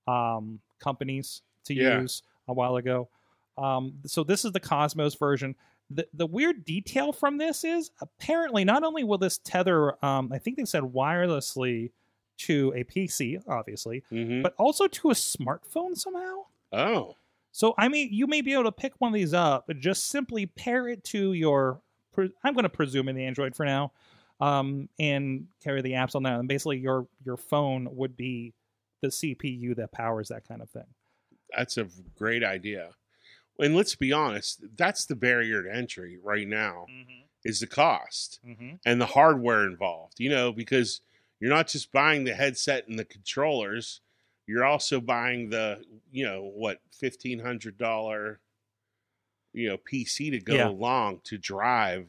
um, companies to Yeah. use a while ago. Um, so this is the Cosmos version. The the weird detail from this is apparently not only will this tether, um, I think they said wirelessly to a PC, obviously, Mhm. but also to a smartphone somehow. Oh. So I mean, you may be able to pick one of these up, but just simply pair it to your. pre- I'm going to presume in the Android for now, um, and carry the apps on that. And basically, your your phone would be the CPU that powers that kind of thing. That's a great idea. And let's be honest, that's the barrier to entry right now is the cost Mm-hmm. and the hardware involved. You know, because you're not just buying the headset and the controllers, you're also buying the, you know, what, fifteen hundred dollar you know, PC to go Yeah. along to drive.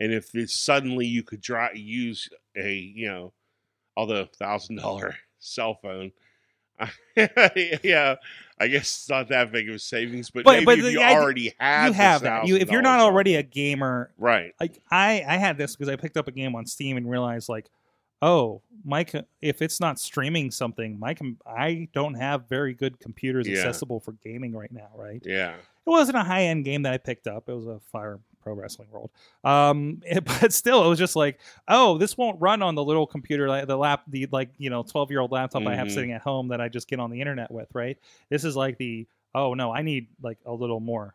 And if this, suddenly you could drive use a, you know, although thousand dollar cell phone. yeah, I guess it's not that big of a savings, but, But- maybe but the you idea- already have You have that. You if you're not already a gamer, right, like I I had this because I picked up a game on Steam and realized like, oh, my co- if it's not streaming something, my com- I don't have very good computers Yeah. accessible for gaming right now, right? yeah, It wasn't a high end game that I picked up. It was a Fire pro wrestling world. Um, but still, it was just like, oh, this won't run on the little computer, the lap, the like you know, twelve year old laptop I have Mhm. sitting at home that I just get on the internet with, right? This is like the oh no, I need like a little more.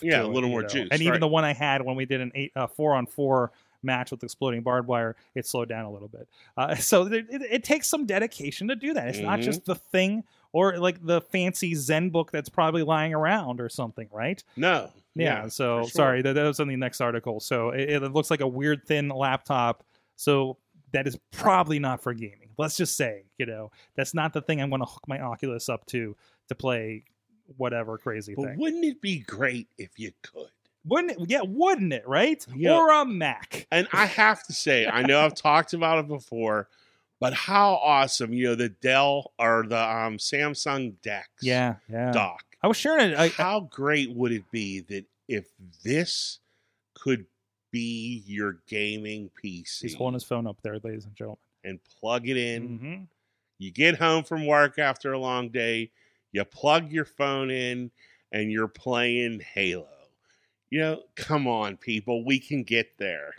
Yeah, a little more know? juice, And even right. the one I had when we did an eight, uh, four on four match with exploding barbed wire, it slowed down a little bit. Uh, so it, it, it takes some dedication to do that. It's not Mhm. just the thing or like the fancy ZenBook that's probably lying around or something, right? No. Yeah. so sure. sorry, that, that was on the next article. So it, it looks like a weird thin laptop. So that is probably not for gaming. Let's just say, you know, that's not the thing I'm going to hook my Oculus up to to play whatever crazy But thing. wouldn't it be great if you could? Wouldn't it? Yeah, wouldn't it? Right? Yeah. Or a Mac. And I have to say, I know I've talked about it before, but how awesome, you know, the Dell or the um, Samsung Dex Yeah, yeah. dock. I was sharing it. I, how great would it be that if this could be your gaming PC he's holding his phone up there, ladies and gentlemen. and plug it in? hmm You get home from work after a long day, you plug your phone in, and you're playing Halo. You know, come on, people, we can get there.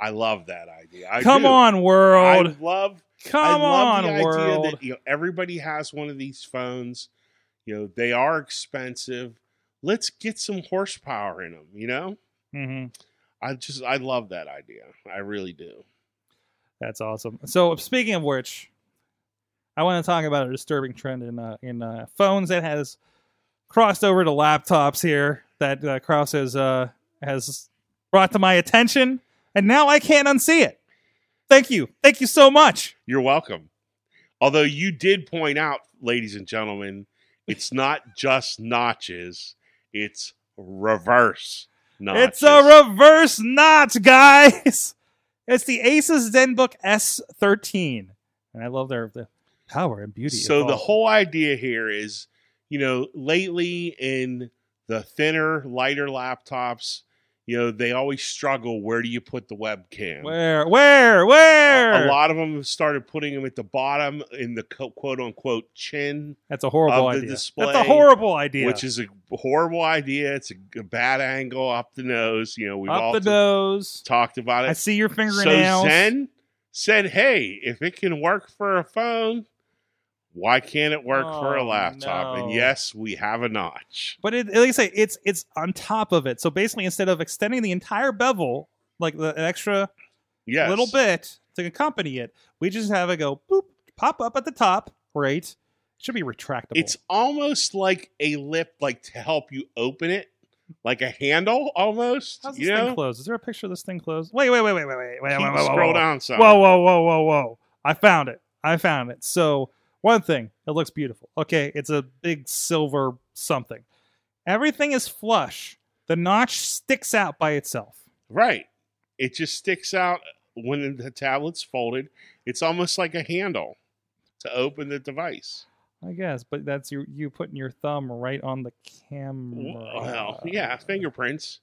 I love that idea. I Come do. on, world. I love Come I love on, the idea world. that you know everybody has one of these phones. You know, they are expensive. Let's get some horsepower in them, you know? hmm I just I love that idea. I really do. That's awesome. So speaking of which, I want to talk about a disturbing trend in uh, in uh, phones that has crossed over to laptops here that uh, Kraus has uh, has brought to my attention, and now I can't unsee it. Thank you, thank you so much. You're welcome. Although you did point out, ladies and gentlemen, it's not just notches, it's reverse notches. It's a reverse notch, guys. It's the Asus ZenBook S13, and I love their the power and beauty. So the whole idea here is, you know, lately in the thinner, lighter laptops, you know, they always struggle. Where do you put the webcam? where where where A lot of them have started putting them at the bottom in the quote unquote chin, That's a horrible idea. display, That's a horrible idea. which is a horrible idea. It's a bad angle up the nose. You know, we've all the t- nose. talked about it. I see your so. Zen said, "Hey, if it can work for a phone, why can't it work for a Oh, laptop?" And yes, we have a notch. but it, like I say, it's it's on top of it. So basically, instead of extending the entire bevel, like the an extra Yes, little bit to accompany it, we just have it go boop, pop up at the top. Right? It should be retractable. It's almost like a lip, like to help you open it, like a handle almost. How's this you thing know, closed? Is there a picture of this thing closed? Wait, wait, wait, wait, wait, wait, wait, wait, wait, wait, scroll whoa, down some. Whoa, whoa, whoa, whoa, whoa! I found it. I found it. So one thing, it looks beautiful. Okay, it's a big silver something. Everything is flush. The notch sticks out by itself. Right. It just sticks out when the tablet's folded. It's almost like a handle to open the device. I guess, but that's you you putting your thumb right on the camera. Well, yeah, fingerprints.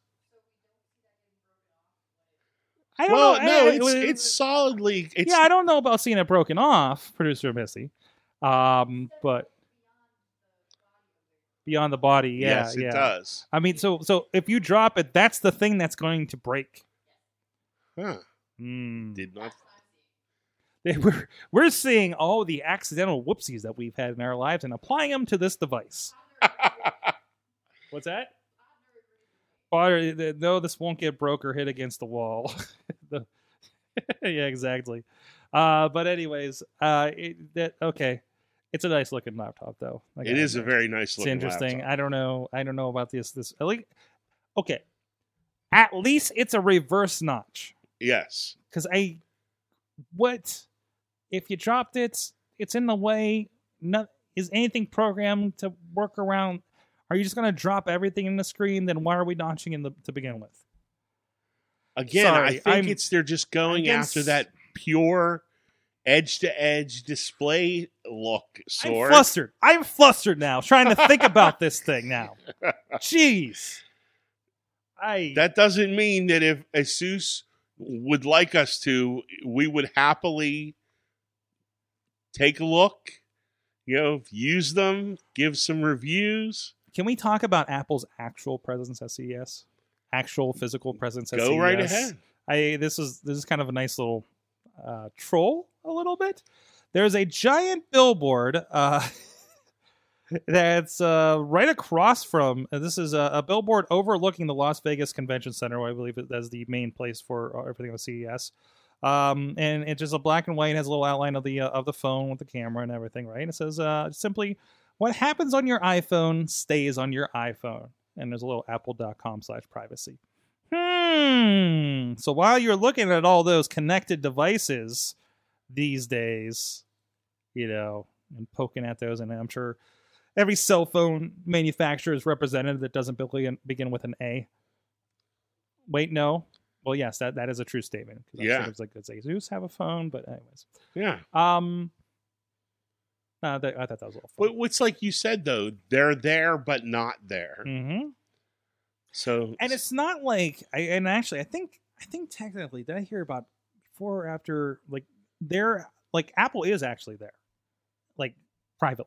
I don't Well, know. no, I- it's it- it's solidly. It's yeah, I don't know about seeing it broken off, producer Missy. Um, but beyond the body, yeah, yes, it yeah. does. I mean, so so if you drop it, that's the thing that's going to break. Huh? Hmm. Did not. We're we're seeing all the accidental whoopsies that we've had in our lives and applying them to this device. What's that? Water, no, this won't get broke or hit against the wall. The- yeah, exactly. Uh, but anyways, uh, it, that okay. It's a nice looking laptop, though. I it is a very nice looking laptop. It's looking. interesting. laptop. I don't know. I don't know about this. This at least, okay. At least it's a reverse notch Yes. because I what if you dropped it? It's in the way. Not is anything programmed to work around? Are you just going to drop everything in the screen? Then why are we notching in the to begin with? Again, Sorry, I think I'm- it's they're just going against- after that pure edge to edge display look. I'm flustered. I'm flustered now, trying to think about this thing now. Jeez, I That doesn't mean that if Asus would like us to, we would happily take a look, you know, use them, give some reviews. can we talk about Apple's actual presence at CES? actual physical presence. At Go right CES. ahead. I this is this is kind of a nice little uh, troll a little bit. There's a giant billboard uh, that's uh, right across from. this is a, a billboard overlooking the Las Vegas Convention Center, I believe it as the main place for uh, everything with CES. Um, and it's just a black and white has a little outline of the uh, of the phone with the camera and everything, right? And it says uh, simply, "What happens on your iPhone stays on your iPhone." And there's a little apple.com slash privacy. Hmm. So while you're looking at all those connected devices these days, you know, and poking at those, and I'm sure every cell phone manufacturer is represented that doesn't begin, begin with an A. Wait, no. Well, yes, that, that is a true statement. Yeah. sure there's like good Zeus have a phone, but anyways, Yeah. um, uh, that, I thought that was a little fun. But what's like you said though, they're there but not there. hmm So and it's not like I and actually I think I think technically did I hear about before or after like they're like Apple is actually there, like privately.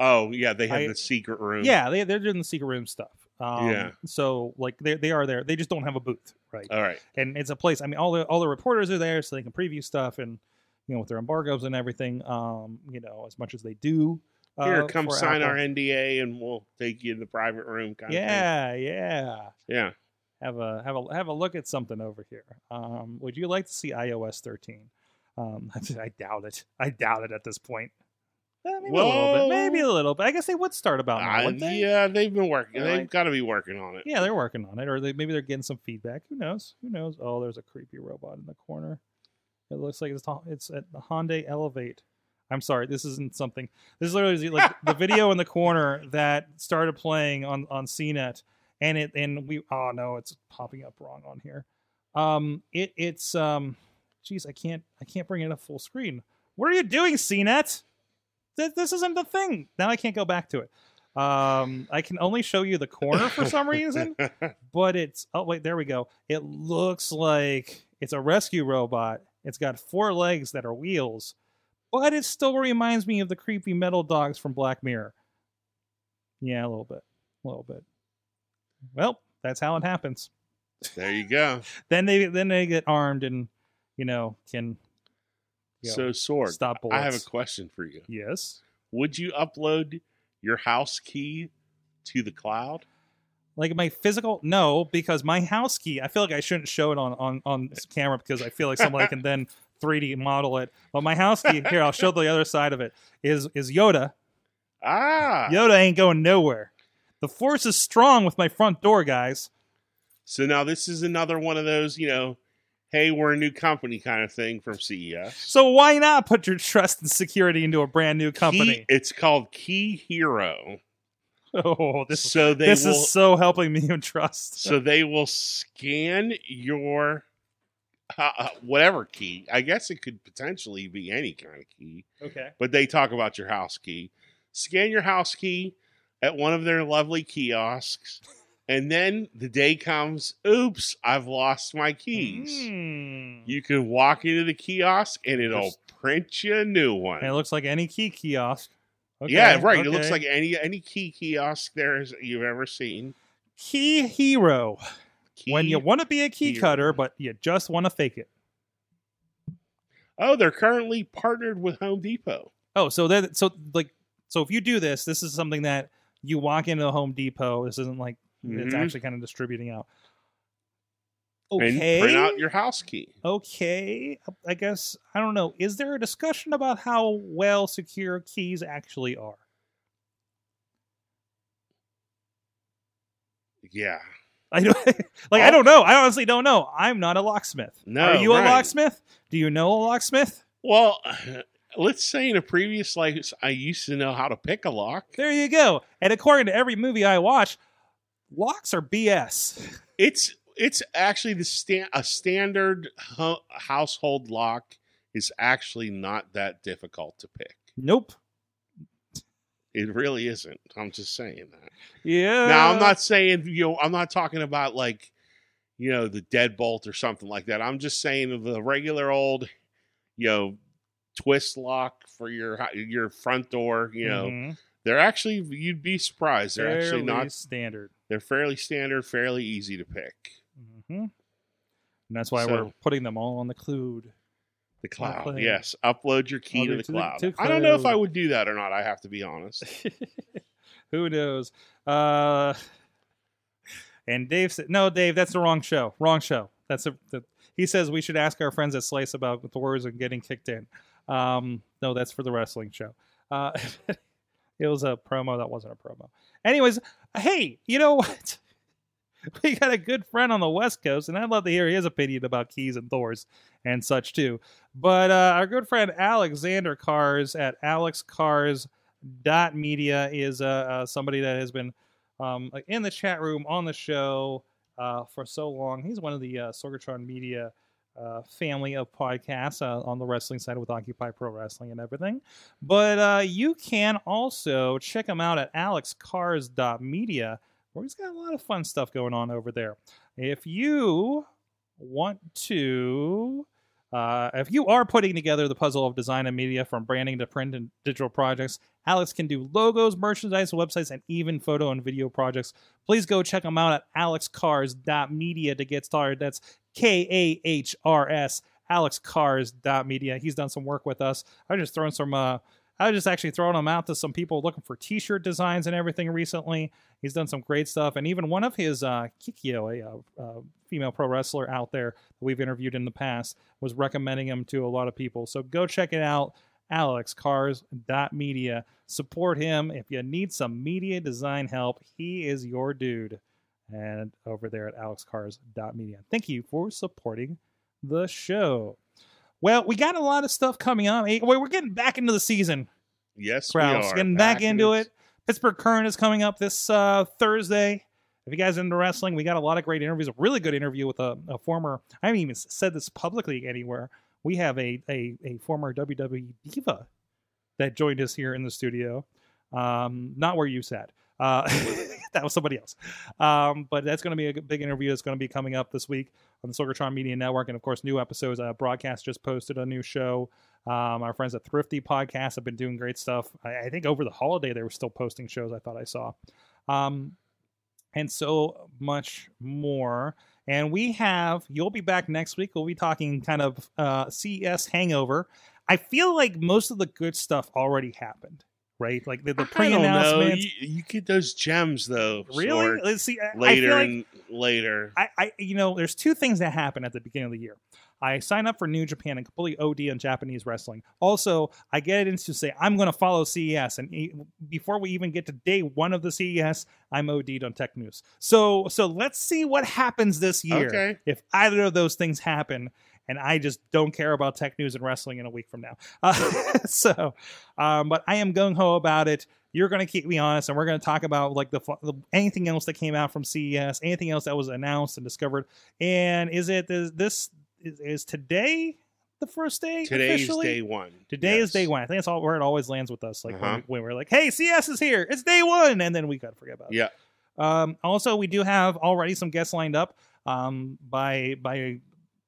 oh yeah, they have I- the secret room. Yeah, they they're doing the secret room stuff. Um, Yeah. So like they they are there. They just don't have a booth, right? All right. and it's a place. I mean, all the all the reporters are there, so they can preview stuff and you know with their embargoes and everything. Um, you know as much as they do. Uh, Here, come sign Apple. our NDA and we'll take you to the private room kind of thing. Yeah, yeah. Yeah. have a have a have a look at something over here. Um, would you like to see iOS 13? Um, I doubt it. I doubt it at this point. Eh, maybe a little bit. Maybe a little bit. I guess they would start about now. Uh, wouldn't they? yeah, they've been working. Really? They've got to be working on it. Yeah, they're working on it, or they maybe they're getting some feedback. Who knows? Who knows? Oh, there's a creepy robot in the corner. It looks like it's it's at the Hyundai Elevate. I'm sorry, this isn't something. This is literally like the video in the corner that started playing on on CNET, and it and we oh no, it's popping up wrong on here. Um, it it's um, geez, I can't I can't bring it up full screen. What are you doing, CNET? This, this isn't the thing. Now I can't go back to it. Um, I can only show you the corner for some reason but it's oh wait there we go it looks like it's a rescue robot it's got four legs that are wheels but it still reminds me of the creepy metal dogs from black mirror yeah a little bit a little bit well that's how it happens there you go. then they then they get armed and you know can you know, So, Sorg, stop bullets I have a question for you. yes Would you upload your house key to the cloud? like my physical no because my house key i feel like i shouldn't show it on on on camera because i feel like somebody can then 3d model it but my house key here i'll show the other side of it is is yoda Ah. yoda ain't going nowhere the force is strong with my front door guys So now this is another one of those, you know, hey, we're a new company kind of thing from CES. so why not put your trust and security into a brand new company Key, it's called Key Hero. oh this, so they this will is so helping me in trust so they will scan your uh, uh, whatever key. I guess it could potentially be any kind of key, okay but they talk about your house key. Scan your house key at one of their lovely kiosks, and then the day comes. Oops, I've lost my keys. Hmm. You can walk into the kiosk and it'll Just- print you a new one. It looks like any key kiosk Okay, yeah, right. It looks like any any key kiosk there is you've ever seen. key hero when you want to be a key Hero. cutter, but you just want to fake it. oh, they're currently partnered with Home Depot. Oh, so that so like so if you do this, this is something that you walk into a Home Depot. This isn't like it's Mhm. actually kind of distributing out. And Okay. print out your house key. okay. I guess I don't know. Is there a discussion about how well secure keys actually are? Yeah. I like. I oh. don't know. I honestly don't know. I'm not a locksmith. No, are you right. a locksmith? Do you know a locksmith? Well, let's say in a previous life, I used to know how to pick a lock. There you go. And according to every movie I watch, locks are BS. It's it's actually the stand a standard ho- household lock is actually not that difficult to pick. Nope. It really isn't. I'm just saying that. Yeah. now I'm not saying you know I'm not talking about like you know the deadbolt or something like that. I'm just saying the regular old you know twist lock for your your front door. You know Mhm. they're actually you'd be surprised they're actually not standard. They're fairly standard, fairly easy to pick. hmm And that's why So- we're putting them all on the Clued. The cloud, cloud. yes. Upload your key Upload to to the the- cloud. to I don't know if. I would do that or not. I have to be honest. Who knows? Uh, and Dave said, "No, Dave, that's the wrong show. Wrong show. That's a." The, he says we should ask our friends at Slice about the words and getting kicked in. Um, no, that's for the wrestling show. Uh, it was a promo that wasn't a promo. Anyways, hey, you know what? We got a good friend on the West Coast, and I'd love to hear his opinion about keys and Thors and such too. But uh, our good friend Alexander Kahrs at alexkahrs.media is uh, uh, somebody that has been um, in the chat room on the show uh, for so long. He's one of the uh, Sorgatron Media uh, family of podcasts uh, on the wrestling side with Occupy Pro Wrestling and everything. But uh, you can also check him out at alexkahrs.media, where he's got a lot of fun stuff going on over there. If you want to. Uh, if you are putting together the puzzle of design and media from branding to print and digital projects, Alex can do logos, merchandise, websites, and even photo and video projects. Please go check him out at alexkahrs.media to get started. That's K A H R S, alexkahrs.media. He's done some work with us. I was just throwing some, uh, I was just actually throwing them out to some people looking for t shirt designs and everything recently. He's done some great stuff. And even one of his, uh, Kikyo, a uh, uh, female pro wrestler out there that we've interviewed in the past, was recommending him to a lot of people. So go check it out alexkahrs.media. Support him. If you need some media design help, he is your dude. And over there at alexkahrs.media. Thank you for supporting the show. Well, we got a lot of stuff coming up. Hey, We're getting back into the season, Yes, Kraus. we are. Getting back, into in it. Pittsburgh Current is coming up this uh, Thursday. If you guys are into wrestling, we got a lot of great interviews. A really good interview with a, a former. I haven't even said this publicly anywhere. We have a a, a former WWE diva that joined us here in the studio. Um, not where you sat. Uh, that was somebody else. Um, but that's going to be a big interview. That's going to be coming up this week on the Sorgatron Media Network, and of course, new episodes. Uh, broadcast just posted a new show. Um, our friends at Thrifty Podcast have been doing great stuff. I, I think over the holiday they were still posting shows. I thought I saw, um, and so much more. And we have. You'll be back next week. We'll be talking kind of uh, CES hangover. I feel like most of the good stuff already happened, right? Like the, the I don't know. pre-announcements. You, you get those gems though. Really? Let's see. I- I later feel like and later. I, I, you know, there's two things that happen at the beginning of the year. I sign up for New Japan and completely OD on Japanese wrestling. Also, I get it into say I'm going to follow CES, and before we even get to day one of the CES, I'm OD'd on Tech News. So, so let's see what happens this year. Okay. If either of those things happen, and I just don't care about tech news and wrestling in a week from now. Uh, so, um, but I am gung ho about it. You're going to keep me honest, and we're going to talk about like the, the anything else that came out from CES, anything else that was announced and discovered. And is it is this is, is today the first day? Today's officially? day one. Today is day one. I think that's all where it always lands with us. Like Uh-huh. when, we, we're like, "Hey, CES is here. It's day one," and then we gotta forget about it. Yeah. Um, also, we do have already some guests lined up um, by by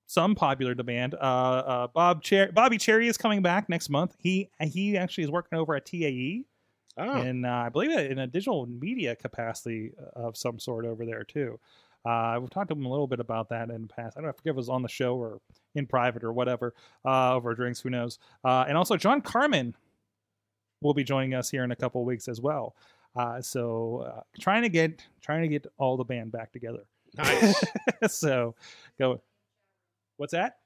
some popular demand. Uh, uh, Bob Cher- Bobby Cherry is coming back next month. He he actually is working over at TAE, Oh, and uh, I believe in a digital media capacity of some sort over there too. Uh, we've talked to him a little bit about that in the past. I don't know, I forget if it was on the show or in private or whatever uh, over drinks. Who knows? Uh, and also, John Carmen will be joining us here in a couple of weeks as well. Uh, so, uh, trying to get trying to get all the band back together. nice. so, go. What's that?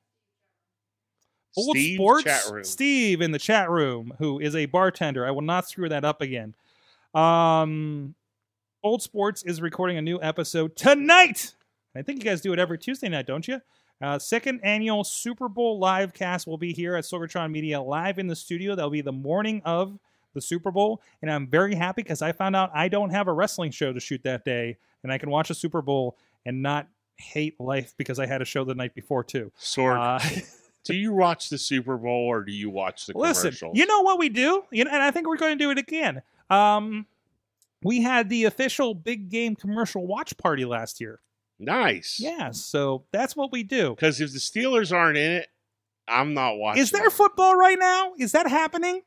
Old Steve Sports chat room. Steve in the chat room, who is a bartender. I will not screw that up again. Um, Old Sports is recording a new episode tonight. I think you guys do it every Tuesday night, don't you? Uh, second annual Super Bowl live cast will be here at Sorgatron Media live in the studio. That'll be the morning of the Super Bowl, and I'm very happy because I found out I don't have a wrestling show to shoot that day, and I can watch a Super Bowl and not hate life because I had a show the night before too. Sorg, Uh, do you watch the Super Bowl or do you watch the Listen, commercials? you know what we do, you know, and I think we're going to do it again. Um, we had the official big game commercial watch party last year. nice. Yeah, so that's what we do. Because if the Steelers aren't in it, I'm not watching. Is there it. football right now? Is that happening?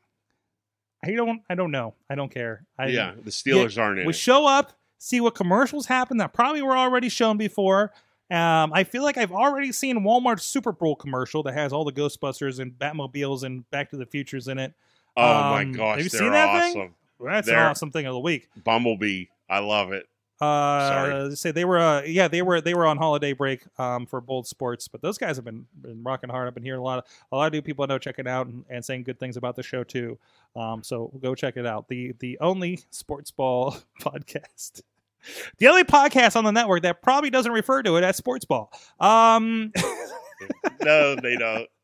I don't. I don't know. I don't care. I, yeah, the Steelers aren't in We it. show up, see what commercials happen that probably were already shown before. Um, I feel like I've already seen Walmart's Super Bowl commercial that has all the Ghostbusters and Batmobiles and Back to the Futures in it. Oh my Um, gosh, have you they're seen that thing? awesome. That's an They're- awesome thing of the week. Bumblebee, I love it. Uh, Sorry. Say they were, uh, yeah, they were they were on holiday break um, for Bold Sports, but those guys have been, been rocking hard. I've been hearing a lot of a lot of new people I know checking out and, and saying good things about the show too. Um, so go check it out. The the only sports ball podcast. The only podcast on the network that probably doesn't refer to it as sports ball. Um, No, they don't.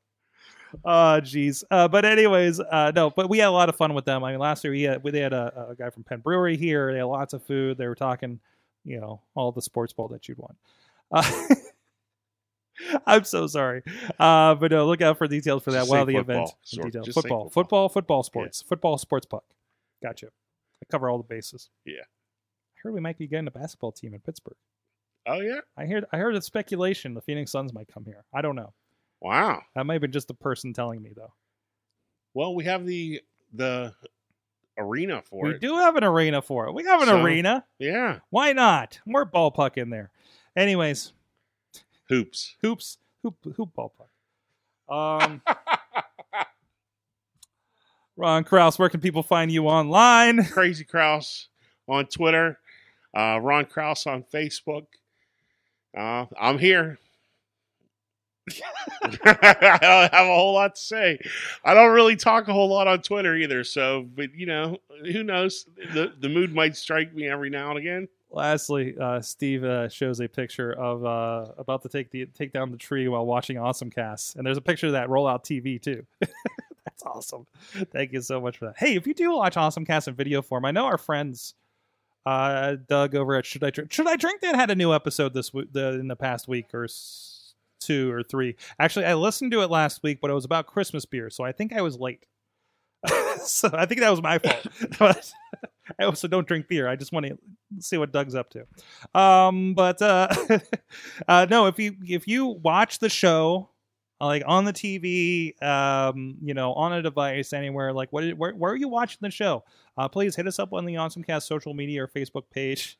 Oh, jeez. Uh, but anyways, uh, no. But we had a lot of fun with them. I mean, last year we had we they had a, a guy from Penn Brewery here. They had lots of food. They were talking, you know, all the sports ball that you'd want. Uh, I'm so sorry, uh, but no. Look out for details for that. Just say the football, event. Football, football. football, football, sports, football, sports puck. Gotcha. I cover all the bases. Yeah. I heard we might be getting a basketball team in Pittsburgh. Oh yeah. I heard I heard a speculation the Phoenix Suns might come here. I don't know. Wow. That might have been just a person telling me though. Well, we have the the arena for we it. We do have an arena for it. We have an So- arena. Yeah. Why not? More ball puck in there. Anyways, Hoops. hoops, hoop, hoop ball puck. Um, Ron Kraus, where can people find you online? Crazy Kraus on Twitter. Uh, Ron Kraus on Facebook. Uh, I'm here. I don't have a whole lot to say. I don't really talk a whole lot on Twitter either. So, but you know, who knows? The the mood might strike me every now and again. Lastly, uh, Steve uh, shows a picture of uh, about to take the take down the tree while watching Awesome Cast, and there's a picture of that rollout TV too. That's awesome. Thank you so much for that. Hey, if you do watch Awesome Cast in video form, I know our friends uh, Doug over at Should I Drink Should I Drink that had a new episode this w- the, in the past week or s- two or three. Actually, I listened to it last week, but it was about Christmas beer, so I think I was late. so I think that was my fault. but I also don't drink beer. I just want to see what Doug's up to. Um, but uh, uh, no, if you if you watch the show like on the TV, um, you know, on a device anywhere, like what where where are you watching the show? Uh, please hit us up on the AwesomeCast social media or Facebook page.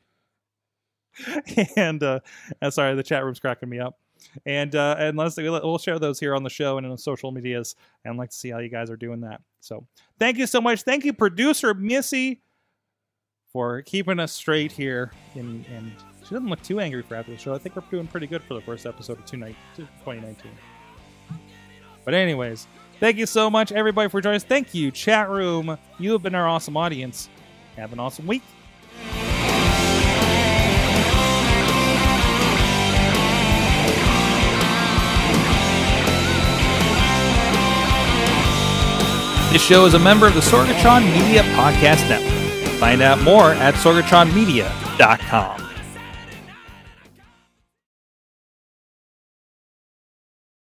and uh, uh, sorry, the chat room's cracking me up. And uh, and let's we'll share those here on the show and on social medias, and like to see how you guys are doing that. So thank you so much. Thank you, producer Missy, for keeping us straight here. And, and she doesn't look too angry for after the show. I think we're doing pretty good for the first episode of 2019. But anyways, thank you so much, everybody, for joining us. Thank you, chat room. You have been our awesome audience. Have an awesome week. This show is a member of the Sorgatron Media Podcast Network. Find out more at sorgatronmedia.com.